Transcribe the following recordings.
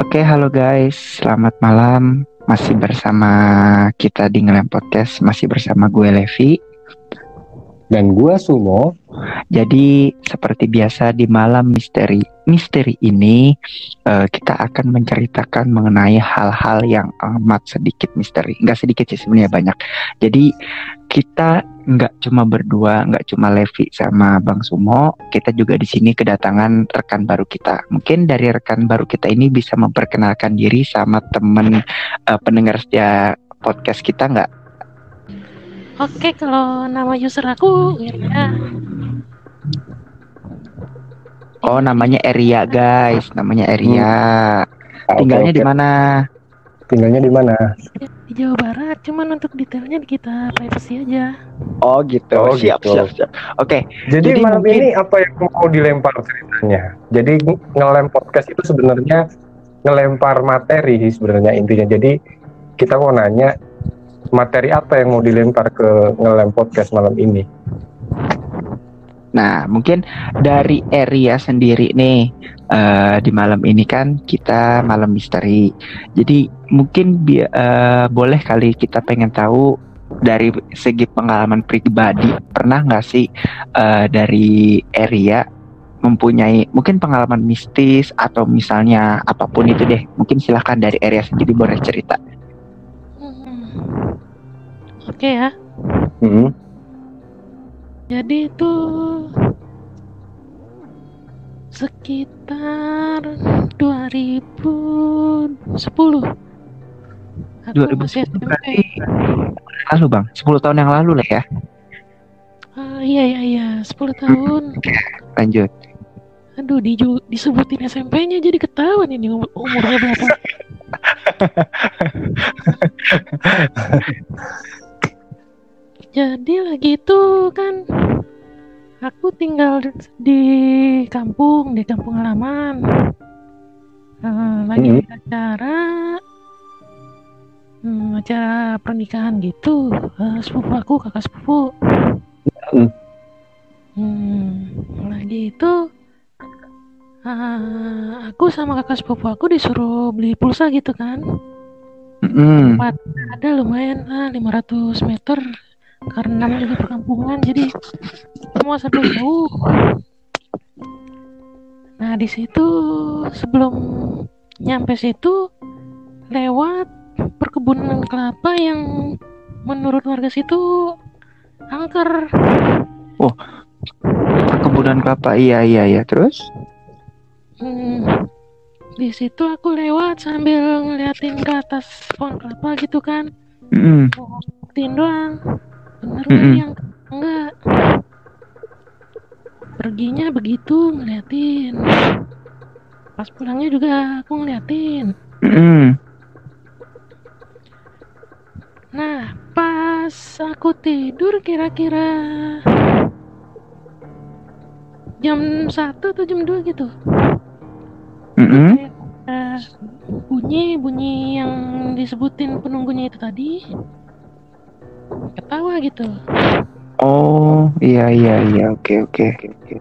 Oke, halo guys. Selamat malam. Masih bersama kita di Ngelem Podcast. Masih bersama gue Levi. Dan gue Sumo. Jadi seperti biasa di malam misteri misteri ini uh, kita akan menceritakan mengenai hal-hal yang amat sedikit misteri. Enggak sedikit sih sebenarnya banyak. Jadi kita nggak cuma berdua, nggak cuma Levi sama Bang Sumo, kita juga di sini kedatangan rekan baru kita. Mungkin dari rekan baru kita ini bisa memperkenalkan diri sama temen uh, pendengar setia podcast kita nggak? Oke, kalau nama user aku ya. Oh, namanya Eria, guys. Namanya Eria. Hmm. Tinggalnya di mana? Tinggalnya di mana? Di Jawa Barat, cuman untuk detailnya kita privacy aja. Oh, gitu. Oh, siap, gitu. siap, siap. Oke. Jadi, Jadi malam mungkin... ini apa yang mau dilempar ceritanya? Jadi ngelem podcast itu sebenarnya ngelempar materi sebenarnya intinya. Jadi kita mau nanya materi apa yang mau dilempar ke ngelem podcast malam ini? Nah, mungkin dari area sendiri nih uh, di malam ini kan kita malam misteri. Jadi mungkin uh, boleh kali kita pengen tahu dari segi pengalaman pribadi pernah nggak sih uh, dari area mempunyai mungkin pengalaman mistis atau misalnya apa pun itu deh mungkin silahkan dari area sendiri boleh cerita Oke ya. Hmm. Jadi itu sekitar 2010. Aku 2010 berarti lalu bang, 10 tahun yang lalu lah ya. Uh, iya iya iya, 10 tahun. Lanjut. Aduh, di, disebutin SMP-nya jadi ketahuan ini umur, umurnya berapa. Jadi lagi itu kan aku tinggal di kampung, di kampung halaman. Uh, lagi hmm. acara acara pernikahan gitu. Uh, sepupu aku, kakak sepupu. Hmm. Hmm, lagi itu uh, aku sama kakak sepupu aku disuruh beli pulsa gitu kan. Mm. ada lumayan lah 500 meter karena juga perkampungan jadi semua serba jauh nah di situ sebelum nyampe situ lewat perkebunan kelapa yang menurut warga situ angker. Oh perkebunan kelapa. Iya iya iya. Terus? Hmm, di situ aku lewat sambil ngeliatin ke atas pohon kelapa gitu kan. Mm doang. Bener mm -mm. yang enggak. Perginya begitu ngeliatin. Pas pulangnya juga aku ngeliatin. Mm. Nah pas aku tidur kira-kira jam satu atau jam dua gitu. Mm -hmm. bunyi bunyi yang disebutin penunggunya itu tadi. Ketawa gitu. Oh iya iya iya. Oke oke. Oke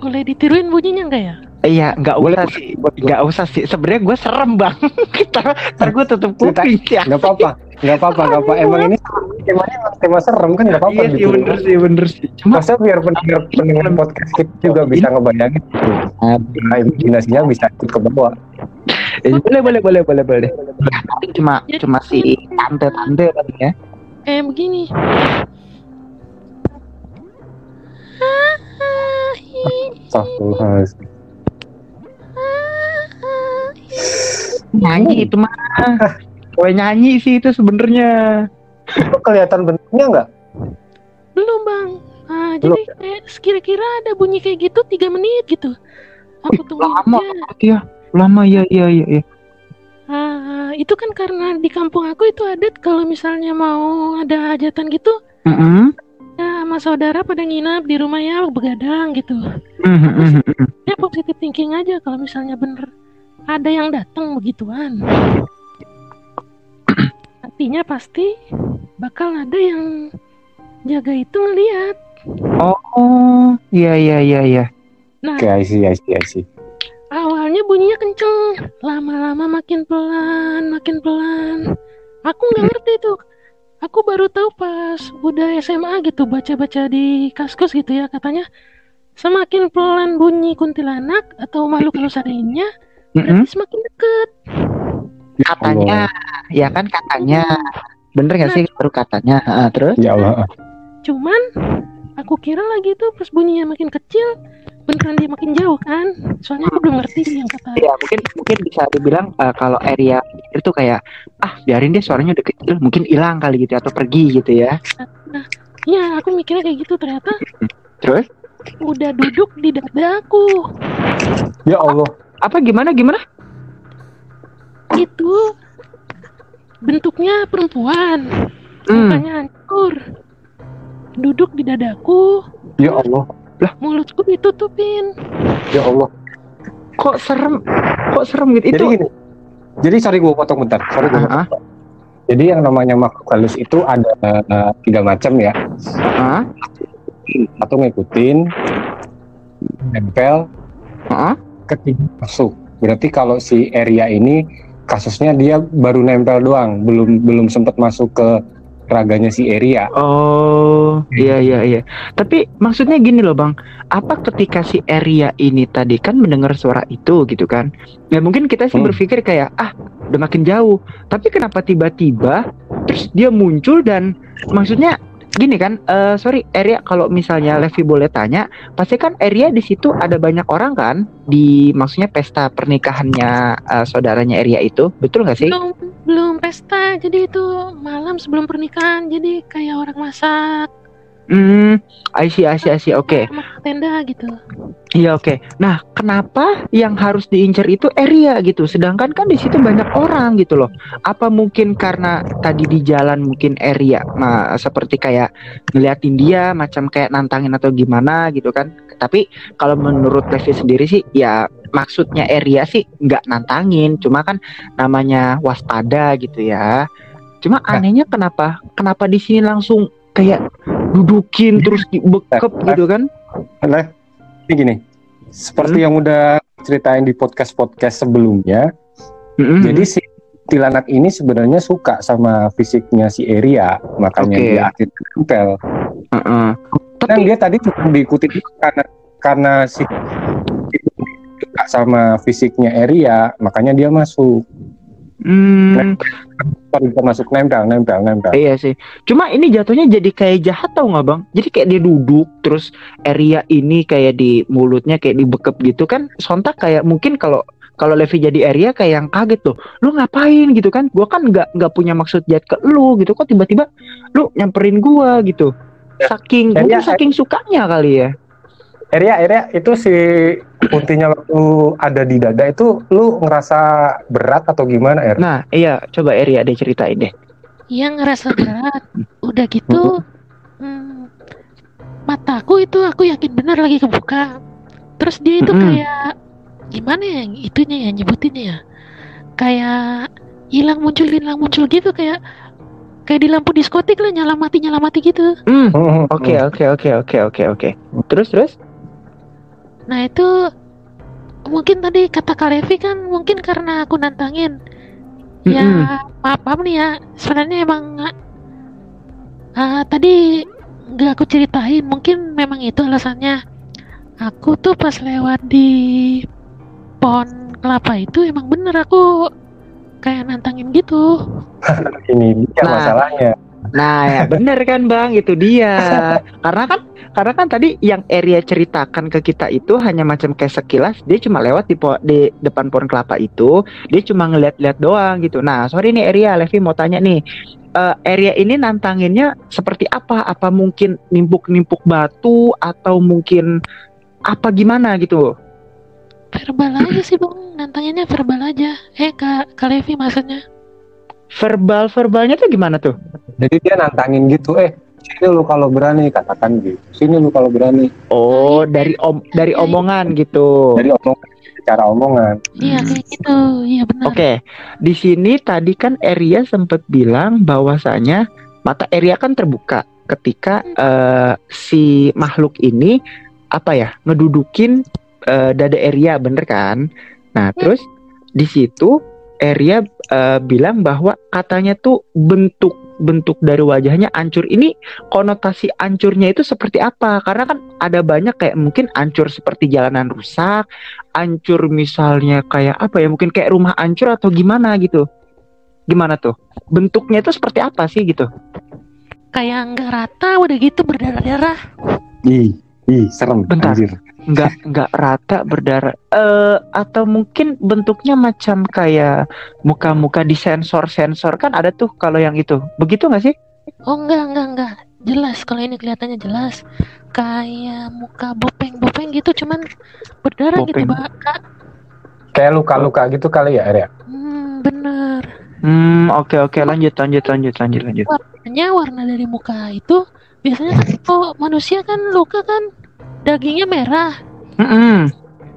boleh ditiruin bunyinya enggak ya Iya, nggak usah sih, nggak usah sih. Sebenarnya gue serem bang. Kita, ntar gue tutup kuping ya. Nggak apa-apa, nggak apa-apa, nggak apa. Emang ini temanya tema serem kan nggak apa-apa. Iya gitu. bener sih, bener sih. Cuma Masa biar pendengar pendengar podcast kita juga bisa ngebayangin. Nah, imajinasinya bisa ikut ke bawah. Eh, boleh, boleh, boleh, boleh, boleh. Cuma, cuma si tante-tante kan ya. Kayak begini. Astagfirullahaladzim nyanyi itu mah. Gue nyanyi sih itu sebenarnya. Itu kelihatan bentuknya nggak? Belum bang. Ah, jadi kayak kira-kira ada bunyi kayak gitu tiga menit gitu. Aku tunggu lama ya. Lama ya ya ya, ya. Ah, itu kan karena di kampung aku itu adat kalau misalnya mau ada hajatan gitu, mm -hmm. ya sama saudara pada nginap di rumah ya begadang gitu. Mm -hmm. ya positif thinking aja kalau misalnya bener ada yang datang begituan. Artinya pasti bakal ada yang jaga itu ngelihat oh iya iya iya iya. Nah okay, I see, I see, I see. awalnya bunyinya kenceng. Lama-lama makin pelan makin pelan. Aku nggak ngerti tuh. Aku baru tahu pas udah SMA gitu baca-baca di kaskus gitu ya katanya. Semakin pelan bunyi kuntilanak atau makhluk halus lainnya berarti semakin deket. Katanya ya kan katanya. Bener gak nah, sih baru katanya? Uh, terus? Ya Allah. Cuman aku kira lagi tuh pas bunyinya makin kecil beneran dia makin jauh kan? Soalnya aku belum ngerti yang kata ya mungkin mungkin bisa dibilang uh, kalau area itu kayak ah biarin deh suaranya udah kecil mungkin hilang kali gitu atau pergi gitu ya. Nah, ya aku mikirnya kayak gitu ternyata. Terus? Udah duduk di dadaku ya Allah apa gimana gimana? Itu bentuknya perempuan. Hmm. mukanya hancur. Duduk di dadaku. Ya Allah. Lah. Mulutku ditutupin. Ya Allah. Kok serem? Kok serem gitu? Jadi itu gini. Jadi sorry gue potong bentar. Sorry gue uh -huh. jadi yang namanya makhluk halus itu ada uh, tiga macam ya. Uh -huh. atau ngikutin nempel. Uh -huh. Ketiga masuk berarti kalau si area ini kasusnya dia baru nempel doang belum belum sempat masuk ke raganya si Eria. Oh, iya iya iya. Tapi maksudnya gini loh, Bang. Apa ketika si Eria ini tadi kan mendengar suara itu gitu kan? Ya mungkin kita sih hmm. berpikir kayak ah, udah makin jauh. Tapi kenapa tiba-tiba terus dia muncul dan maksudnya gini kan, uh, sorry area kalau misalnya Levi boleh tanya, pasti kan area di situ ada banyak orang kan? Di maksudnya pesta pernikahannya uh, saudaranya area itu, betul nggak sih? Belum, belum pesta, jadi itu malam sebelum pernikahan, jadi kayak orang masak Hmm, I see, I see, I see. Oke. Okay. Tenda gitu. Iya, oke. Okay. Nah, kenapa yang harus diincar itu area gitu? Sedangkan kan di situ banyak orang gitu loh. Apa mungkin karena tadi di jalan mungkin area nah, seperti kayak ngeliatin dia macam kayak nantangin atau gimana gitu kan. Tapi kalau menurut Levi sendiri sih ya maksudnya area sih nggak nantangin, cuma kan namanya waspada gitu ya. Cuma anehnya kenapa kenapa di sini langsung kayak dudukin terus bekep nah, gitu kan nah ini gini seperti hmm. yang udah ceritain di podcast podcast sebelumnya hmm. jadi si Tilanak ini sebenarnya suka sama fisiknya si Eria makanya okay. dia akhirnya tempel uh -uh. Tapi... dia tadi diikuti karena karena si suka sama fisiknya Eria makanya dia masuk Hmm. Masuk nempel, nempel, nempel. Iya sih. Cuma ini jatuhnya jadi kayak jahat tau nggak bang? Jadi kayak dia duduk, terus area ini kayak di mulutnya kayak dibekep gitu kan? Sontak kayak mungkin kalau kalau Levi jadi area kayak yang kaget tuh, lu ngapain gitu kan? Gua kan nggak nggak punya maksud jahat ke lu gitu, kok tiba-tiba lu nyamperin gua gitu. Ya. Saking mungkin saking sukanya kali ya. Area, area itu si kuntinya waktu ada di dada itu lu ngerasa berat atau gimana Er? Nah iya coba Area deh ceritain deh. Iya ngerasa berat. Udah gitu hmm, mataku itu aku yakin benar lagi kebuka. Terus dia itu -hmm. kayak gimana ya itunya ya nyebutinnya ya kayak hilang muncul hilang muncul gitu kayak kayak di lampu diskotik lah nyala mati nyala mati gitu. Hmm. Oke oke oke oke oke oke. Terus terus? Nah itu mungkin tadi kata Kalevi kan mungkin karena aku nantangin. Ya mm -hmm. maaf, maaf nih ya sebenarnya emang uh, tadi nggak aku ceritain mungkin memang itu alasannya. Aku tuh pas lewat di pohon kelapa itu emang bener aku kayak nantangin gitu. Ini dia nah, masalahnya. Nah ya bener kan bang itu dia. Karena kan karena kan tadi yang area ceritakan ke kita itu hanya macam kayak sekilas dia cuma lewat di, po di depan pohon kelapa itu dia cuma ngeliat-liat doang gitu. Nah sorry nih area Levi mau tanya nih uh, area ini nantanginnya seperti apa? Apa mungkin nimpuk-nimpuk batu atau mungkin apa gimana gitu? Verbal aja sih bang nantanginnya verbal aja. Eh kak kak Levi maksudnya? Verbal verbalnya tuh gimana tuh? Jadi dia nantangin gitu eh sini lu kalau berani katakan gitu. Sini lu kalau berani. Oh dari om dari omongan gitu. Dari omongan cara omongan. Iya kayak gitu. Iya benar. Oke okay. di sini tadi kan Eria sempat bilang bahwasanya mata Eria kan terbuka ketika uh, si makhluk ini apa ya ngedudukin uh, dada Eria bener kan? Nah, terus di situ Area uh, bilang bahwa katanya tuh bentuk bentuk dari wajahnya ancur. Ini konotasi ancurnya itu seperti apa? Karena kan ada banyak kayak mungkin ancur seperti jalanan rusak ancur misalnya kayak apa ya mungkin kayak rumah ancur atau gimana gitu. Gimana tuh? Bentuknya itu seperti apa sih gitu? Kayak nggak rata udah gitu berdarah-darah. Ih ih serem bentar. anjir nggak nggak rata berdarah uh, atau mungkin bentuknya macam kayak muka-muka di sensor-sensor kan ada tuh kalau yang itu. Begitu nggak sih? Oh enggak enggak enggak jelas kalau ini kelihatannya jelas. Kayak muka bopeng-bopeng gitu cuman berdarah gitu, bopeng. gitu kak. Kayak luka-luka gitu kali ya Arya? Hmm, bener hmm oke okay, oke. Okay. lanjut lanjut lanjut lanjut lanjut. Warnanya warna dari muka itu biasanya kan kalau manusia kan luka kan dagingnya merah. Mm -mm.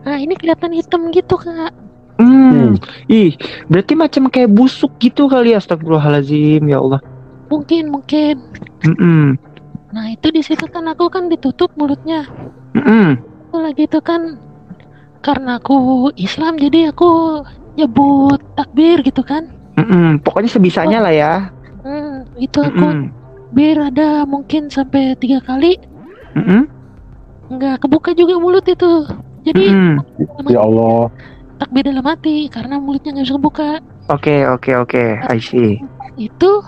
Nah ini kelihatan hitam gitu kak. Hmm. Ih, berarti macam kayak busuk gitu kali ya, astagfirullahalazim, ya Allah. Mungkin, mungkin. Mm -mm. Nah itu di situ kan aku kan ditutup mulutnya. Mm -mm. Lagi itu kan karena aku Islam jadi aku nyebut takbir gitu kan. Mm -mm. Pokoknya sebisanya oh. lah ya. Hmm, itu aku mm -mm. bir ada mungkin sampai tiga kali. Mm -mm nggak kebuka juga mulut itu. Jadi hmm. ya Allah. takbir dalam hati karena mulutnya nggak bisa kebuka. Oke okay, oke okay, oke. Okay. I see. Itu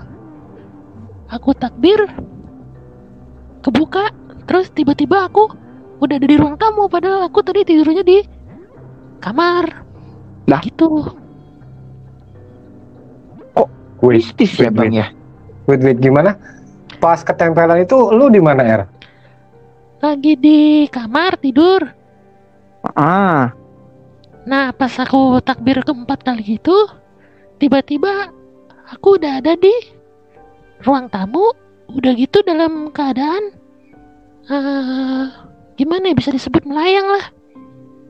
aku takbir kebuka terus tiba-tiba aku udah ada di ruang tamu padahal aku tadi tidurnya di kamar. Lah. Gitu. Oh wait, mistis ya bang ya? Wait wait gimana? Pas ketempelan itu lu di mana er lagi di kamar tidur. Ah. Nah, pas aku takbir keempat kali itu, tiba-tiba aku udah ada di ruang tamu, udah gitu dalam keadaan uh, gimana ya bisa disebut melayang lah.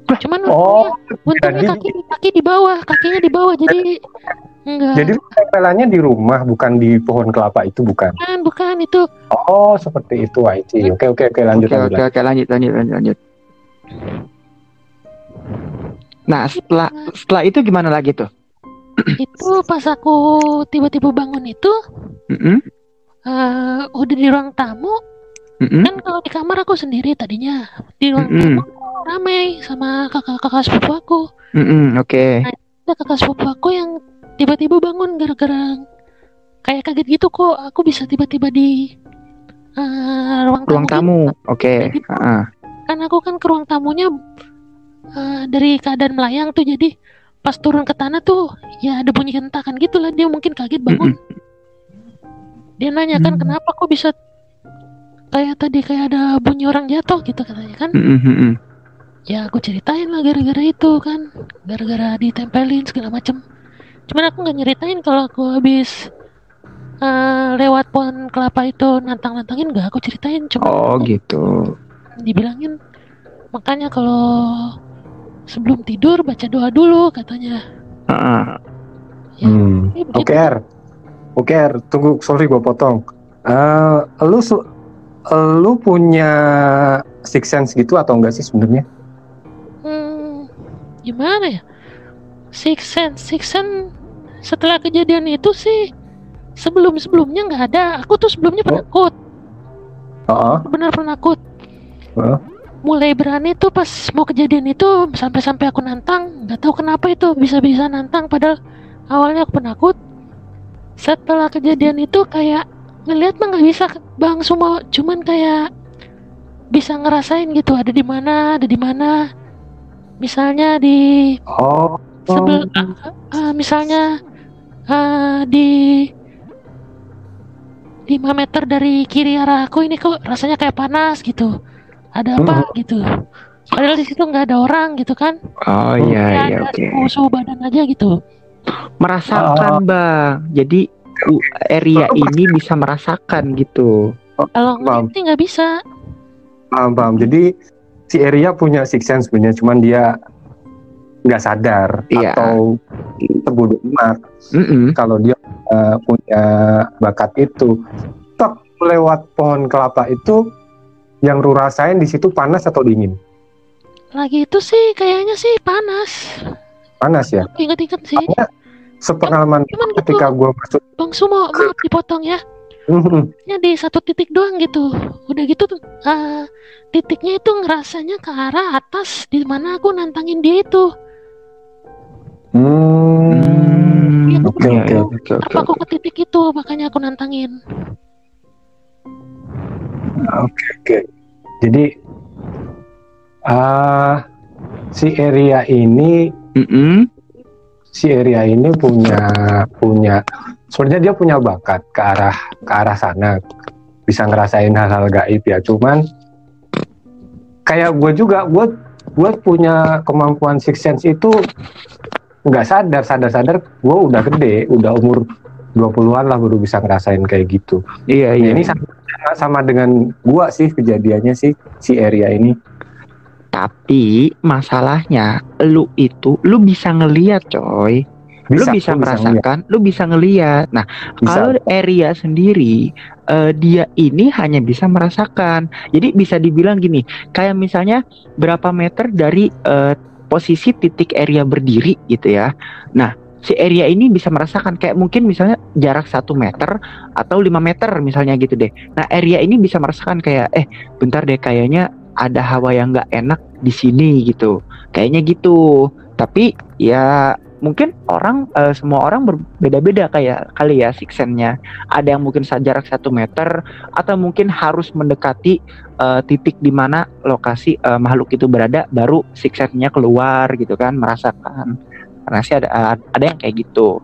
Cuman oh, untungnya, kaki kaki di bawah, kakinya di bawah jadi Enggak. Jadi tempelannya di rumah bukan di pohon kelapa itu bukan? Bukan, bukan itu. Oh, seperti itu IT. Oke, oke, oke, lanjut oke, lanjut. Oke, oke, lanjut, lanjut, lanjut, lanjut. Nah, setelah setelah itu gimana lagi tuh? itu pas aku tiba-tiba bangun itu, mm -hmm. uh, udah di ruang tamu. Mm -hmm. Kan kalau di kamar aku sendiri tadinya di ruang mm -hmm. tamu ramai sama kakak-kakak sepupu aku. Mm -hmm, Oke. Okay. Nah, kakak sepupu aku yang tiba-tiba bangun gara-gara kayak kaget gitu kok aku bisa tiba-tiba di uh, ruang, ruang tamu. Gitu. Oke. Okay. Uh. Kan aku kan ke ruang tamunya uh, dari keadaan melayang tuh jadi pas turun ke tanah tuh ya ada bunyi hentakan gitu lah dia mungkin kaget bangun. Mm -hmm. Dia nanya kan mm -hmm. kenapa kok bisa kayak tadi kayak ada bunyi orang jatuh gitu katanya kan. Mm -hmm. Ya aku ceritain lah gara-gara itu kan, gara-gara ditempelin segala macem cuman aku nggak nyeritain kalau aku habis uh, lewat pohon kelapa itu nantang-nantangin nggak aku ceritain cuma oh gitu. dibilangin. Makanya kalau sebelum tidur baca doa dulu katanya. Uh. ya, hmm. oke okay, er oke okay, er tunggu sorry gue potong. Uh, lu lu punya six sense gitu atau enggak sih sebenarnya? Hmm, gimana ya Six Sense, Six Sense setelah kejadian itu sih sebelum sebelumnya nggak ada. Aku tuh sebelumnya oh. penakut. Uh-uh. Benar penakut. Uh. Mulai berani tuh pas mau kejadian itu sampai-sampai aku nantang. Nggak tahu kenapa itu bisa-bisa nantang padahal awalnya aku penakut. Setelah kejadian itu kayak ngelihat mah nggak bisa bang semua cuman kayak bisa ngerasain gitu ada di mana ada di mana misalnya di oh sebel uh, uh, misalnya uh, di 5 meter dari kiri arah aku ini kok rasanya kayak panas gitu. Ada apa hmm. gitu? Padahal di situ nggak ada orang gitu kan? Oh iya iya oke. okay. suhu badan aja gitu. Merasakan oh. bang jadi area ini bisa merasakan gitu. Kalau ngerti nggak bisa. Paham paham. Jadi si area punya six sense punya cuman dia nggak sadar iya. atau terbodoh amat mm -mm. kalau dia uh, punya bakat itu tak lewat pohon kelapa itu yang lu rasain di situ panas atau dingin lagi itu sih kayaknya sih panas panas ya. Ingat-ingat sih. Soalnya sepengalaman Cuman gitu, ketika gue masuk Bang Sumo, maaf dipotong ya. Ya di satu titik doang gitu. Udah gitu uh, titiknya itu ngerasanya ke arah atas di mana aku nantangin dia itu. Hmm. Iya, Oke aku oke tahu oke oke. aku ke titik itu makanya aku nantangin. Oke oke. Jadi ah si area ini Mm-mm. si area ini punya punya sebenarnya dia punya bakat ke arah ke arah sana bisa ngerasain hal-hal gaib ya cuman kayak gue juga gue gue punya kemampuan six sense itu nggak sadar sadar sadar gue udah gede udah umur 20-an lah baru bisa ngerasain kayak gitu Iya Ya, iya. ini sama, sama dengan gua sih kejadiannya sih si area ini Tapi masalahnya lu itu lu bisa ngeliat coy. lu bisa gua ngeliat. merasakan, lu bisa ngeliat. Nah, Bisa. kalau area sendiri eh, dia ini hanya bisa merasakan. Jadi bisa dibilang gini, kayak misalnya berapa meter dari eh, posisi titik area berdiri gitu ya. Nah, si area ini bisa merasakan kayak mungkin misalnya jarak satu meter atau 5 meter misalnya gitu deh. Nah, area ini bisa merasakan kayak eh bentar deh kayaknya ada hawa yang nggak enak di sini gitu. Kayaknya gitu. Tapi ya mungkin orang eh, semua orang berbeda-beda kayak kali ya siksennya. Ada yang mungkin jarak satu meter atau mungkin harus mendekati eh, titik di mana lokasi eh, makhluk itu berada baru siksennya keluar gitu kan merasakan. Karena sih ada ada yang kayak gitu.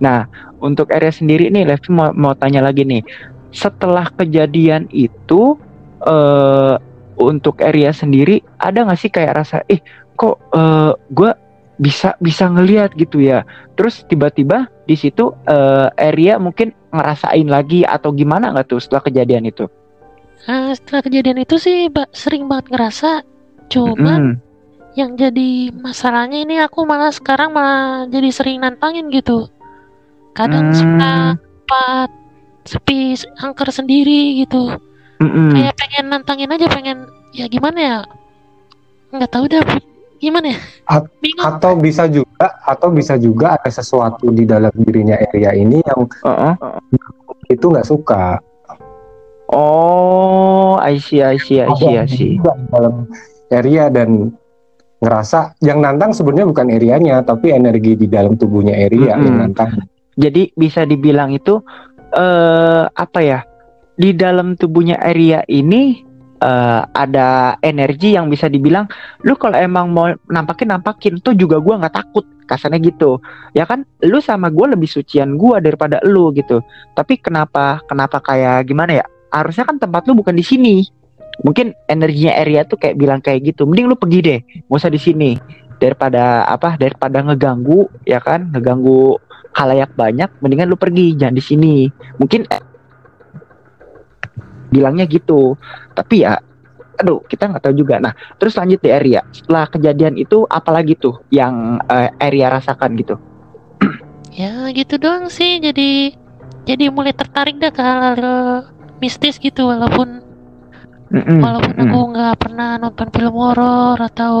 Nah untuk area sendiri nih Levi mau mau tanya lagi nih. Setelah kejadian itu eh untuk area sendiri ada nggak sih kayak rasa eh kok eh gue bisa bisa ngelihat gitu ya terus tiba-tiba di situ eh, area mungkin ngerasain lagi atau gimana nggak tuh setelah kejadian itu Nah, setelah kejadian itu sih ba- sering banget ngerasa. Cuman Mm, yang jadi masalahnya ini aku malah sekarang malah jadi sering nantangin gitu. Kadang Hmm. suka tempat sepi angker sendiri gitu. mm-mm. Kayak pengen nantangin aja pengen ya gimana ya? Nggak tahu dah gimana ya? At- Bingung. atau bisa juga atau bisa juga ada sesuatu di dalam dirinya area ini yang Uh-uh. itu nggak suka oh I see I see I see I see dalam area dan ngerasa yang nantang sebenarnya bukan areanya tapi energi di dalam tubuhnya area Mm-mm. yang nantang jadi bisa dibilang itu eh apa ya di dalam tubuhnya area ini eh, ada energi yang bisa dibilang lu kalau emang mau nampakin nampakin. Tuh juga gua nggak takut kasarnya gitu. Ya kan lu sama gua lebih sucian gua daripada lu gitu. Tapi kenapa kenapa kayak gimana ya? Harusnya kan tempat lu bukan di sini. Mungkin energinya area tuh kayak bilang kayak gitu. Mending lu pergi deh gak usah di sini. Daripada apa daripada ngeganggu ya kan? Ngeganggu halayak banyak mendingan lu pergi jangan di sini. Mungkin bilangnya gitu. Tapi ya aduh kita nggak tahu juga. Nah terus lanjut di area. Setelah kejadian itu apalagi tuh yang eh, area rasakan gitu? Ya gitu doang sih. Jadi jadi mulai tertarik dah ke hal-hal mistis gitu walaupun Mm-mm, walaupun mm-mm. aku nggak pernah nonton film horor atau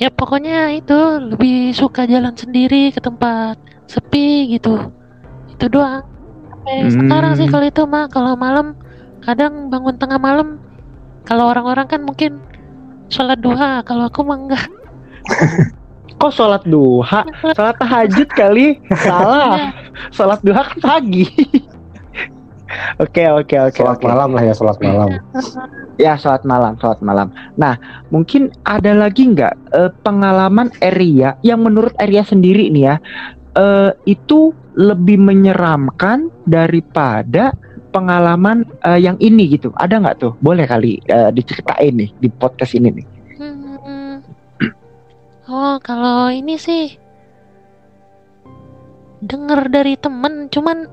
ya pokoknya itu lebih suka jalan sendiri ke tempat sepi gitu. Itu doang. Sampai Hmm. sekarang sih kalau itu mah. Kalau malam kadang bangun tengah malam kalau orang-orang kan mungkin sholat duha kalau aku mah enggak. Kok sholat duha? Sholat tahajud kali? Salah. Sholat duha kan pagi. Oke oke oke sholat oke. malam lah ya sholat malam. Ya, sholat malam, sholat malam. Nah, mungkin ada lagi nggak eh, pengalaman area yang menurut area sendiri nih ya, eh, itu lebih menyeramkan daripada pengalaman eh, yang ini gitu. Ada nggak tuh? Boleh kali eh, diceritain nih di podcast ini nih. Hmm. Oh, kalau ini sih denger dari temen, cuman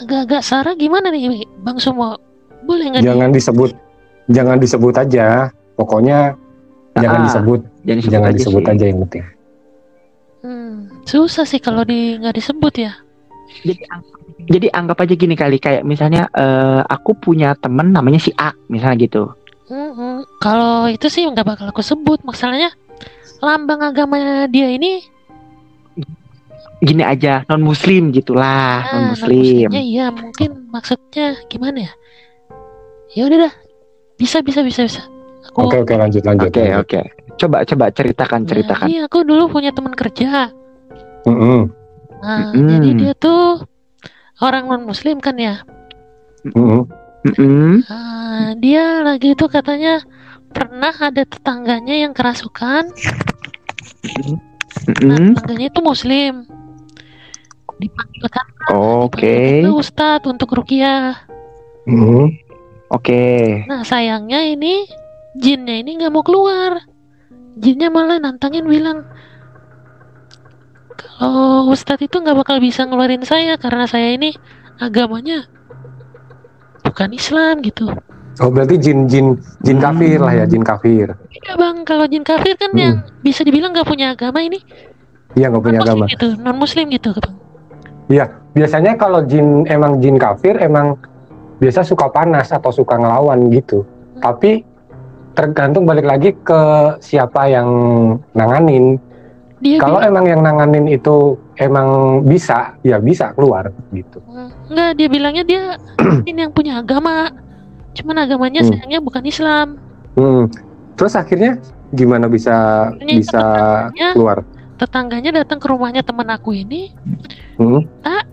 agak-agak Sarah gimana nih, Bang Sumo? Boleh nggak? jangan disebut jangan disebut aja pokoknya jangan Ah, disebut Jangan disebut jangan aja disebut sih. aja yang penting Hmm, susah sih kalau di nggak disebut ya. Jadi, jadi anggap aja gini kali, kayak misalnya eh, aku punya temen namanya si A, misalnya gitu. Hmm, hmm. Kalau itu sih nggak bakal aku sebut. Masalahnya lambang agama dia ini gini aja non muslim gitulah nah, non muslim iya mungkin maksudnya gimana ya ya udah dah bisa bisa bisa bisa aku oke oke lanjut lanjut oke okay, oke okay. coba coba ceritakan nah, ceritakan iya aku dulu punya teman kerja mm -hmm. nah mm -hmm. jadi dia tuh orang non muslim kan ya mm -hmm. Nah, dia lagi itu katanya pernah ada tetangganya yang kerasukan mm -hmm. nah tetangganya itu muslim dipanggilkan oke okay. Ustadz untuk rukiah mm -hmm. oke okay. nah sayangnya ini jinnya ini nggak mau keluar jinnya malah nantangin bilang kalau Ustadz itu nggak bakal bisa ngeluarin saya karena saya ini agamanya bukan Islam gitu Oh berarti jin jin jin hmm. kafir lah ya jin kafir. Iya bang kalau jin kafir kan hmm. yang bisa dibilang nggak punya agama ini. Iya nggak punya agama. Gitu non muslim gitu bang. Iya, biasanya kalau jin emang jin kafir emang biasa suka panas atau suka ngelawan gitu. Hmm. Tapi tergantung balik lagi ke siapa yang nanganin. Dia kalau bilang, emang yang nanganin itu emang bisa, ya bisa keluar gitu. Enggak, dia bilangnya dia ini yang punya agama. Cuman agamanya hmm. sayangnya bukan Islam. Hmm. Terus akhirnya gimana bisa akhirnya bisa keluar? tetangganya datang ke rumahnya teman aku ini hmm? ah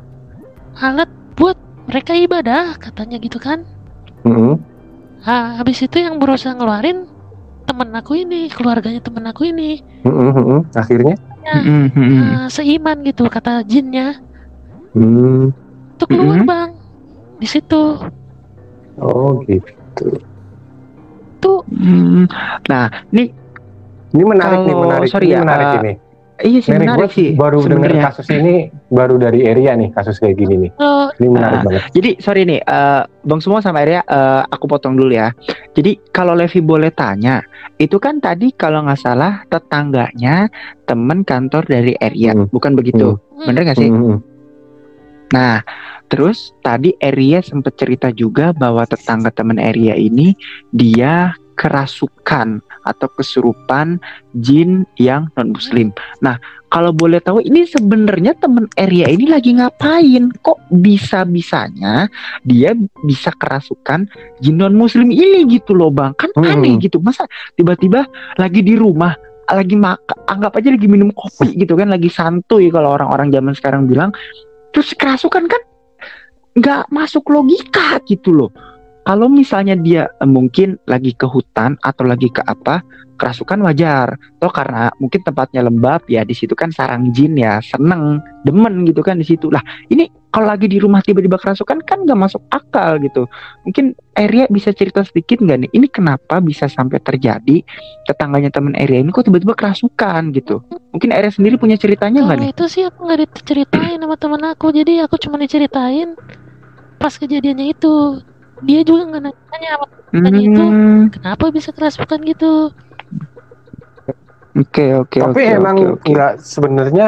alat buat mereka ibadah katanya gitu kan hmm? ah, habis itu yang berusaha ngeluarin temen aku ini keluarganya temen aku ini. Hmm, hmm, akhirnya? Ya, uh, seiman gitu kata jinnya. Hmm. itu keluar hmm. bang. Di situ. Oh gitu. Tuh. Hmm. nah ini ini menarik nih menarik. sorry ini ya, menarik uh, ini Iya sih menarik sih. Baru dengar kasus ini baru dari area nih kasus kayak gini nih. Oh. Ini menarik uh, banget. Jadi sorry nih, uh, Bang semua sama area uh, aku potong dulu ya. Jadi kalau Levi boleh tanya, itu kan tadi kalau nggak salah tetangganya teman kantor dari area, hmm. bukan begitu? Hmm. Bener nggak sih? Hmm. Nah, terus tadi Area sempat cerita juga bahwa tetangga teman Area ini dia kerasukan atau kesurupan jin yang non muslim. Nah, kalau boleh tahu ini sebenarnya temen Area ini lagi ngapain? Kok bisa-bisanya dia bisa kerasukan jin non muslim ini gitu loh, Bang. Kan hmm. aneh gitu. Masa tiba-tiba lagi di rumah lagi makan anggap aja lagi minum kopi gitu kan lagi santuy kalau orang-orang zaman sekarang bilang terus kerasukan kan nggak masuk logika gitu loh kalau misalnya dia eh, mungkin lagi ke hutan atau lagi ke apa kerasukan wajar. Toh karena mungkin tempatnya lembab ya di situ kan sarang jin ya seneng demen gitu kan di situ. Lah ini kalau lagi di rumah tiba-tiba kerasukan kan nggak masuk akal gitu. Mungkin Area bisa cerita sedikit nggak nih? Ini kenapa bisa sampai terjadi tetangganya temen Area ini kok tiba-tiba kerasukan gitu? Mungkin Area sendiri punya ceritanya nggak nih? itu sih aku nggak diceritain sama temen aku. Jadi aku cuma diceritain pas kejadiannya itu dia juga nggak nanya apa tanya hmm. itu kenapa bisa kerasukan gitu oke okay, oke okay, tapi okay, emang nggak okay, okay. sebenarnya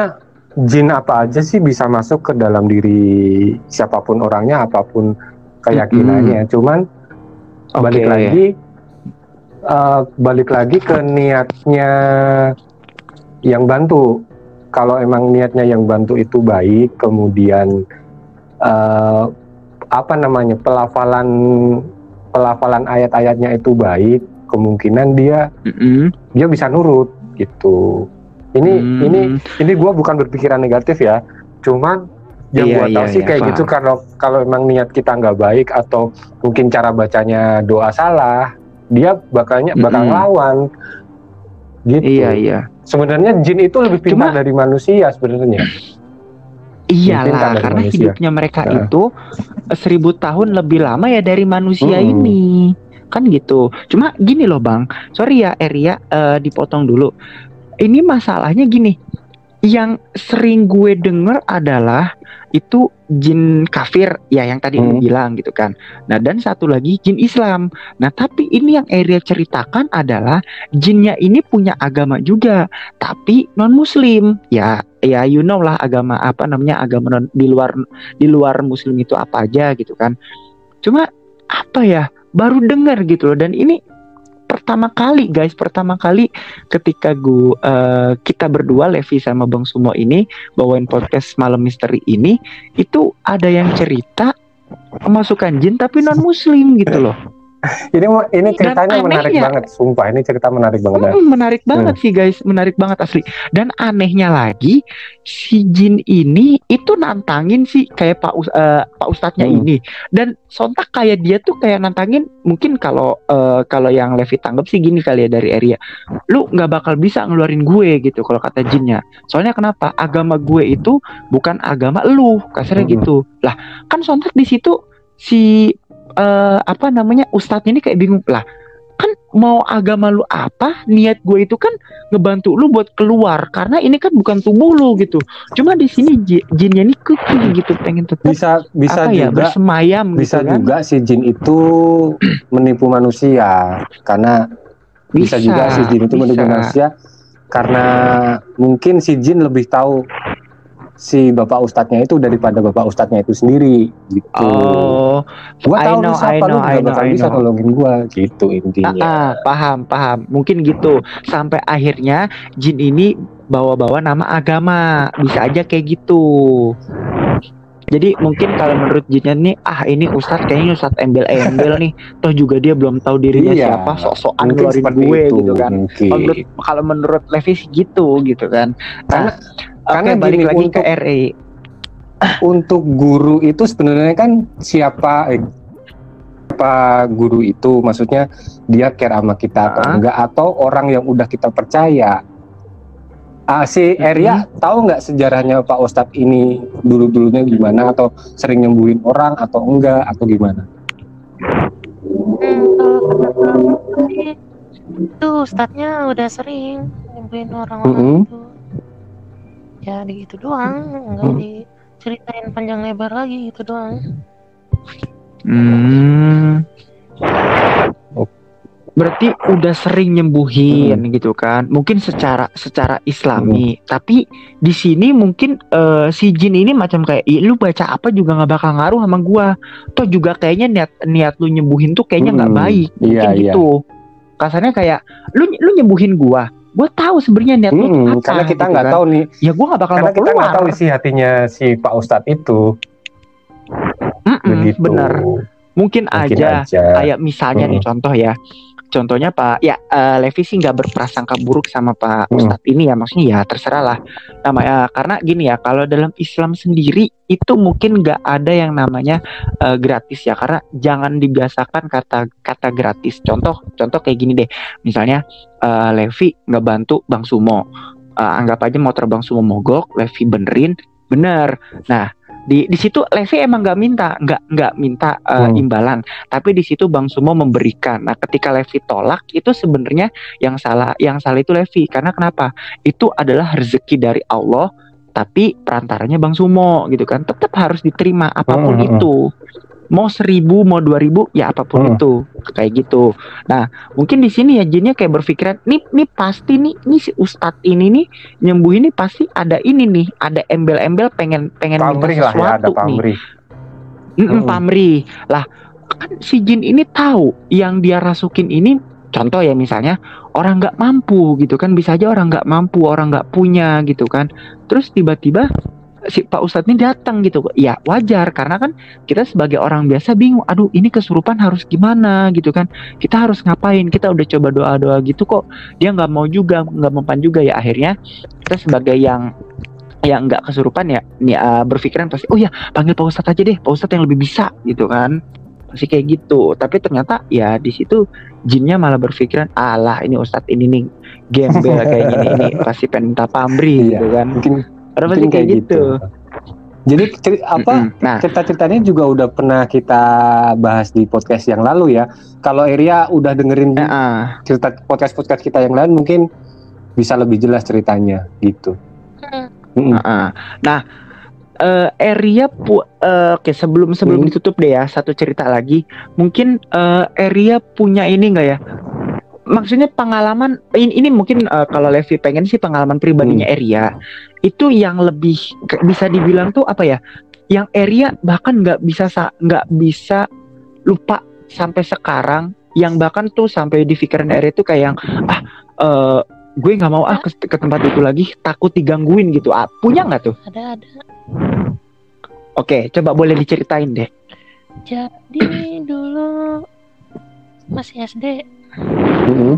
jin apa aja sih bisa masuk ke dalam diri siapa pun orangnya apa pun keyakinannya hmm. cuman okay. balik lagi uh, balik lagi ke niatnya yang bantu kalau emang niatnya yang bantu itu baik kemudian uh, apa namanya pelafalan pelafalan ayat-ayatnya itu baik kemungkinan dia mm-hmm. dia bisa nurut gitu ini mm. ini ini gue bukan berpikiran negatif ya cuman yang iya, gue tahu iya, sih iya, kayak gitu kalau kalau emang niat kita nggak baik atau mungkin cara bacanya doa salah dia bakalnya bakal mm-hmm. lawan gitu iya iya sebenarnya jin itu lebih pintar Cuma, dari manusia sebenarnya Iyalah, karena manusia. hidupnya mereka nah. itu seribu tahun lebih lama ya dari manusia hmm. ini, kan gitu. Cuma gini loh bang, sorry ya Eria uh, dipotong dulu. Ini masalahnya gini, yang sering gue denger adalah itu jin kafir ya yang tadi hmm. bilang gitu kan. Nah dan satu lagi jin Islam. Nah tapi ini yang Area ceritakan adalah jinnya ini punya agama juga, tapi non Muslim. Ya ya you know lah agama apa namanya agama non, di luar di luar Muslim itu apa aja gitu kan. Cuma apa ya baru dengar gitu loh dan ini pertama kali guys pertama kali ketika gue uh, kita berdua Levi sama Bang Sumo ini bawain podcast malam misteri ini itu ada yang cerita kemasukan jin tapi non muslim gitu loh ini ini ceritanya menarik banget, sumpah ini cerita menarik banget. Hmm, menarik banget hmm. sih guys, menarik banget asli. Dan anehnya lagi si Jin ini itu nantangin sih kayak Pak uh, Pak Ustadznya hmm. ini dan sontak kayak dia tuh kayak nantangin mungkin kalau uh, kalau yang Levi tanggap sih gini kali ya dari area. Lu nggak bakal bisa ngeluarin gue gitu kalau kata Jinnya. Soalnya kenapa? Agama gue itu bukan agama lu, kasarnya hmm. gitu. Lah, kan sontak di situ si uh, apa namanya ustadznya ini kayak bingung lah kan mau agama lu apa niat gue itu kan ngebantu lu buat keluar karena ini kan bukan tubuh lu gitu cuma di sini jinnya ini kuki gitu pengen tetap bisa bisa apa ya, juga ya, bersemayam bisa gitu kan? juga si jin itu menipu manusia karena bisa, bisa juga si jin itu bisa. menipu manusia karena mungkin si jin lebih tahu si bapak ustadznya itu daripada bapak ustadznya itu sendiri gitu. Oh, gua tahu know, siapa know, lu gak bakal bisa nolongin gua gitu intinya. Ah, ah, paham, paham. Mungkin gitu. Sampai akhirnya jin ini bawa-bawa nama agama. Bisa aja kayak gitu. Jadi mungkin kalau menurut jinnya nih, ah ini ustadz kayaknya ustadz embel-embel nih. Toh juga dia belum tahu dirinya iya, siapa, sok-sokan ngeluarin gue itu, gitu kan. Kalau menurut, kalau menurut Levi gitu gitu kan. Nah, karena okay, balik lagi untuk, ke RE. Untuk guru itu sebenarnya kan siapa eh, siapa guru itu maksudnya dia care sama kita atau uh enggak atau orang yang udah kita percaya. Uh, si Eria hmm. tahu nggak sejarahnya Pak Ustadz ini dulu-dulunya gimana atau sering nyembuhin orang atau enggak atau gimana? Hmm, itu Ustadznya udah sering nyembuhin orang-orang mm -hmm. itu ya gitu doang nggak hmm. diceritain panjang lebar lagi gitu doang hmm. berarti udah sering nyembuhin hmm. gitu kan mungkin secara secara islami hmm. tapi di sini mungkin uh, si jin ini macam kayak lu baca apa juga nggak bakal ngaruh sama gua toh juga kayaknya niat niat lu nyembuhin tuh kayaknya nggak hmm. baik mungkin yeah, iya. gitu yeah. kasarnya kayak lu lu nyembuhin gua gue tahu sebenarnya niat hmm, lu apa karena kita gitu nggak gitu kan. tahu nih. Ya gue nggak bakal karena kita nggak tahu isi hatinya si Pak Ustadz itu. Mm -mm, begitu. bener. Mungkin, mungkin aja, aja. kayak misalnya hmm. nih contoh ya contohnya Pak ya uh, Levi sih nggak berprasangka buruk sama Pak hmm. Ustadz ini ya maksudnya ya terserah lah. Namanya karena gini ya kalau dalam Islam sendiri itu mungkin nggak ada yang namanya uh, gratis ya karena jangan dibiasakan kata kata gratis. Contoh contoh kayak gini deh misalnya uh, Levi nggak bantu Bang Sumo. Uh, anggap aja motor Bang Sumo mogok Levi benerin bener. Nah di di situ Levi emang nggak minta nggak nggak minta uh, hmm. imbalan. Tapi di situ Bang Sumo memberikan. Nah ketika Levi tolak itu sebenarnya yang salah yang salah itu Levi. Karena kenapa? Itu adalah rezeki dari Allah tapi perantaranya Bang Sumo gitu kan. Tetap harus diterima apa pun hmm. hmm itu. hmm mau seribu mau dua ribu ya apa pun hmm. itu. Kayak gitu. Nah mungkin di sini ya jinnya kayak berpikiran nih nih pasti nih nih si ustadz ini nih nyembuh ini pasti ada ini nih ada embel-embel pengen pengen pamri lah ya, ada pamri. nih. mm -mm, pamri lah kan si jin ini tahu yang dia rasukin ini contoh ya misalnya orang nggak mampu gitu kan bisa aja orang nggak mampu orang nggak punya gitu kan. Terus tiba-tiba si Pak Ustadz ini datang gitu. Ya wajar. Karena kan kita sebagai orang biasa bingung aduh ini kesurupan harus gimana? gitu kan. Kita harus ngapain? Kita udah coba doa doa gitu kok. Dia nggak mau juga nggak mempan juga. Ya akhirnya kita sebagai yang yang nggak kesurupan ya nih uh, berpikiran pasti oh ya panggil Pak Ustadz aja deh. Pak Ustadz yang lebih bisa. Gitu kan. Pasti kayak gitu. Tapi ternyata ya di situ jinnya malah berpikiran alah ini Ustadz ini nih gembel kayak gini ini pasti pengen minta pamri iya, gitu kan. mungkin Kenapa sih kayak gitu? gitu. Jadi ceri apa nah. cerita-ceritanya juga udah pernah kita bahas di podcast yang lalu ya. Kalau Eria udah dengerin uh. cerita podcast-podcast kita yang lain mungkin bisa lebih jelas ceritanya gitu. Uh -uh. Nah, uh, Eria pu uh, oke okay, sebelum sebelum hmm. ditutup deh ya satu cerita lagi. Mungkin uh, Eria punya ini enggak ya? Maksudnya pengalaman ini, ini mungkin uh, kalau Levi pengen sih pengalaman pribadinya hmm. Eria. Itu yang lebih bisa dibilang tuh apa ya yang Eria bahkan nggak bisa nggak bisa lupa sampai sekarang. Yang bahkan tuh sampai di pikiran Eri itu kayak yang ah uh, gue nggak mau ah ke, ke tempat itu lagi takut digangguin gitu. Ah, punya nggak tuh? Ada ada. Oke coba boleh diceritain deh. Jadi dulu masih SD mm-hmm.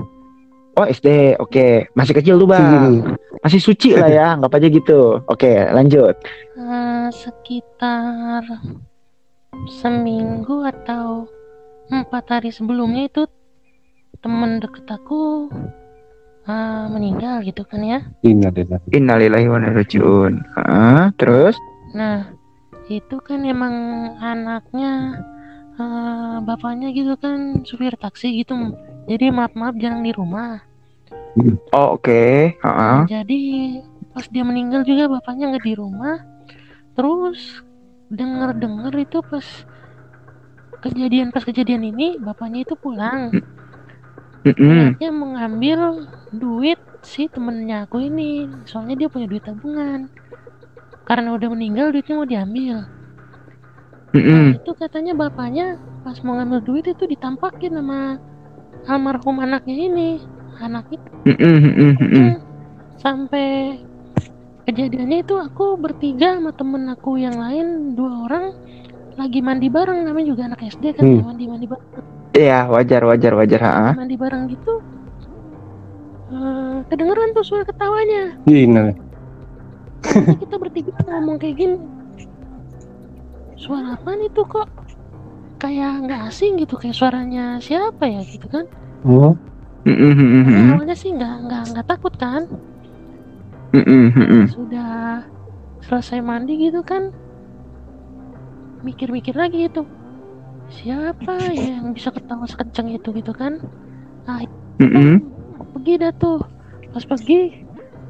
oh SD oke. Masih kecil tuh bang. Masih suci lah ya nggak aja gitu. Oke lanjut. Uh, sekitar seminggu atau empat hari sebelumnya itu temen deket aku uh, meninggal gitu kan ya. Innalillahi. Innalillahi wa rajiun. Uh, terus? Nah itu kan emang anaknya uh, bapaknya gitu kan supir taksi gitu. Jadi maaf maaf jarang di rumah. Oh oke. Okay. uh -uh. jadi pas dia meninggal juga bapaknya nggak di rumah. Terus denger dengar itu pas kejadian pas kejadian ini bapaknya itu pulang. Mm -hmm. mengambil duit si temennya aku ini. Soalnya dia punya duit tabungan. Karena udah meninggal duitnya mau diambil mm -hmm. nah, itu katanya bapaknya pas mau ngambil duit itu ditampakin sama almarhum anaknya ini anak itu mm -hmm. sampai kejadiannya itu aku bertiga sama temen aku yang lain dua orang lagi mandi bareng namanya juga anak SD kan hmm. mandi mandi bareng Iya wajar wajar wajar ha. Mandi bareng gitu. Uh, kedengeran tuh suara ketawanya. Iya. kita bertiga ngomong kayak gini. Suara apa nih tuh kok? Kayak nggak asing gitu kayak suaranya siapa ya gitu kan? Oh. Nah, awalnya sih nggak nggak nggak takut kan? Sudah selesai mandi gitu kan? Mikir-mikir lagi itu siapa ya yang bisa ketawa sekencang itu gitu kan ah mm -hmm. pergi dah tuh pas pergi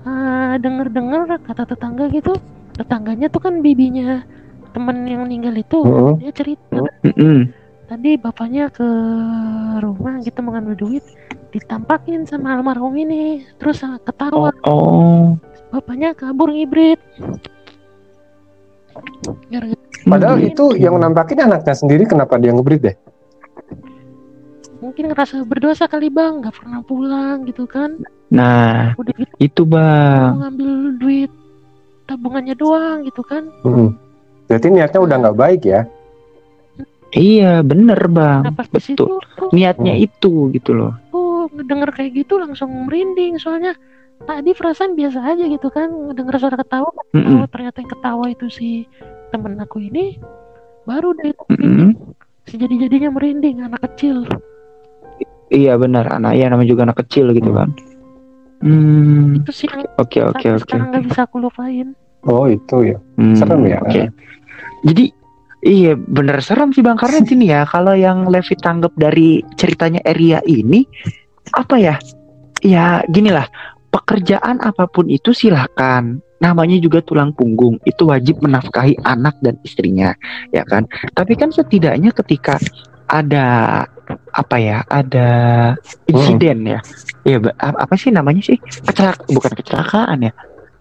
uh, denger dengar kata tetangga gitu tetangganya tuh kan bibinya temen yang meninggal itu -hmm. dia cerita mm tadi bapaknya ke rumah gitu mengambil duit ditampakin sama almarhum ini terus ketawa oh, oh. bapaknya kabur ngibrit gara-gara Padahal hmm. itu yang nampakin anaknya sendiri kenapa dia ngebrit deh? Mungkin ngerasa berdosa kali bang, nggak pernah pulang gitu kan? Nah, Udah gitu, itu bang. Ngambil duit tabungannya doang gitu kan? Hmm. Berarti niatnya udah nggak baik ya? Iya bener bang, nah, betul. Niatnya hmm. itu gitu loh. Oh ngedenger kayak gitu langsung merinding soalnya tadi perasaan biasa aja gitu kan ngedenger suara ketawa, mm -mm. oh ternyata yang ketawa itu si temen aku ini baru deh mm -hmm. sejadi-jadinya merinding anak kecil iya benar anak ya namanya juga anak kecil gitu kan hmm. itu sih oke oke oke nggak bisa aku lupain oh itu ya hmm, serem ya okay. Jadi Iya bener serem sih bang. Karena sini ya kalau yang Levi tanggap dari ceritanya Eria ini apa ya? Ya gini lah. Pekerjaan apa pun itu silahkan namanya juga tulang punggung. Itu wajib menafkahi anak dan istrinya ya kan? Tapi kan setidaknya ketika ada apa ya ada insiden ya. Ya apa sih namanya sih? Kecelakaan bukan kecelakaan ya.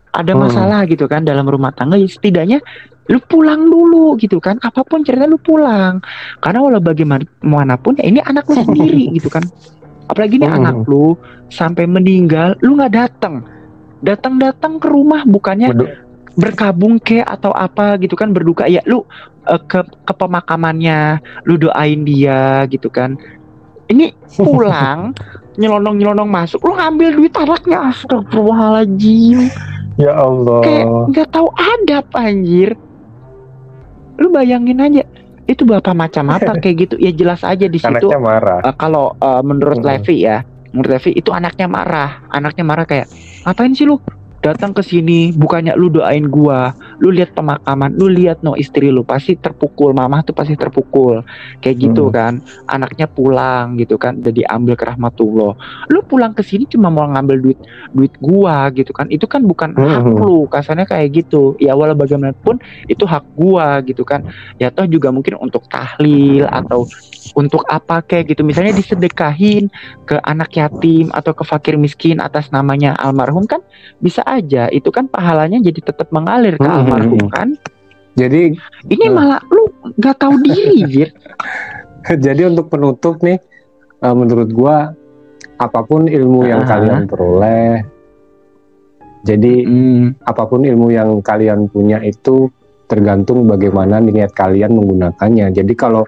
Ada hmm. masalah gitu kan dalam rumah tangga. Ya setidaknya lu pulang dulu gitu kan. Apa pun cerita lu pulang. Karena walau bagaimanapun ya ini anak lu sendiri gitu kan. Apalagi ini hmm. anak lu sampai meninggal lu nggak datang. Datang-datang ke rumah bukannya Bedu. berkabung ke atau apa gitu kan berduka. Ya lu uh, ke ke pemakamannya lu doain dia gitu kan. Ini pulang nyelonong nyelonong masuk lu ngambil duit anaknya. Astagfirullahaladzim. Ya Allah. Kayak nggak tahu adab anjir lu bayangin aja itu bapak macam apa kayak gitu. Ya jelas aja di situ uh, kalau uh, menurut hmm. Levi ya menurut Levi itu anaknya marah. Anaknya marah kayak ngapain sih lu datang ke sini? Bukannya lu doain gua lu lihat pemakaman lu lihat no istri lu pasti terpukul mama tuh pasti terpukul. Kayak gitu hmm. kan anaknya pulang gitu kan udah diambil ke rahmatullah. Lu pulang ke sini cuma mau ngambil duit duit gua gitu kan itu kan bukan hmm. hak lu kasarnya kayak gitu. Ya walau bagaimanapun itu hak gua gitu kan. Ya toh juga mungkin untuk tahlil atau untuk apa kayak gitu. Misalnya disedekahin ke anak yatim atau ke fakir miskin atas namanya almarhum kan bisa aja. Itu kan pahalanya jadi tetap mengalir ke hmm, almarhum hmm. kan jadi ini uh, malah lu nggak tahu diri Jir jadi untuk penutup nih uh, menurut gua apa pun ilmu yang uh -huh. kalian peroleh jadi hmm. apa pun ilmu yang kalian punya itu tergantung bagaimana niat kalian menggunakannya. Jadi kalau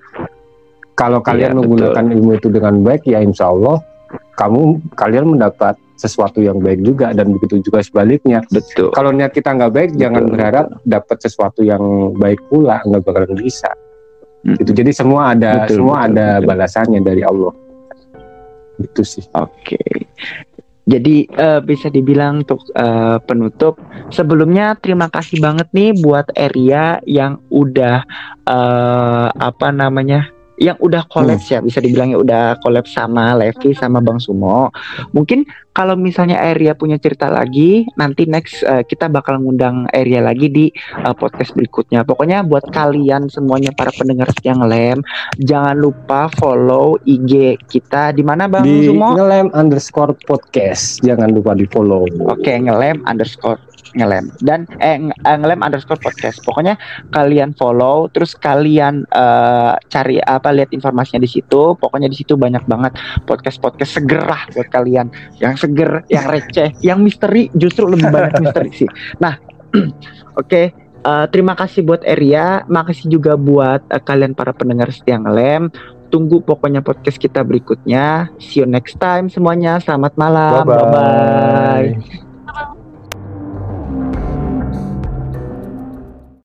kalau kalian iya, menggunakan betul. ilmu itu dengan baik ya insya Allah kamu kalian mendapat sesuatu yang baik juga dan begitu juga sebaliknya. Betul. Kalau niat kita nggak baik betul, jangan berharap dapat sesuatu yang baik pula nggak bakalan bisa. Hmm. Itu jadi semua ada betul, semua betul, ada betul. balasannya dari Allah. Itu sih. Oke. Okay. Jadi uh, bisa dibilang untuk uh, penutup sebelumnya terima kasih banget nih buat area yang udah uh, apa namanya yang udah kolaps hmm. ya bisa dibilang ya udah kolaps sama Levi sama Bang Sumo. Mungkin kalau misalnya Area punya cerita lagi, nanti next uh, kita bakal ngundang Area lagi di uh, podcast berikutnya. Pokoknya buat kalian semuanya para pendengar yang lem, jangan lupa follow IG kita di mana Bang di Sumo? Ngelem underscore podcast. Jangan lupa di follow. Oke, okay, ngelem underscore ngelem dan eh, eh ngelem underscore podcast pokoknya kalian follow terus kalian uh, cari apa lihat informasinya di situ pokoknya di situ banyak banget podcast podcast segerah buat kalian yang seger yang receh yang misteri justru lebih banyak misteri sih nah oke okay. Uh, terima kasih buat Eria, makasih juga buat uh, kalian para pendengar setia ngelem. Tunggu pokoknya podcast kita berikutnya. See you next time semuanya. Selamat malam. Bye bye. bye, -bye.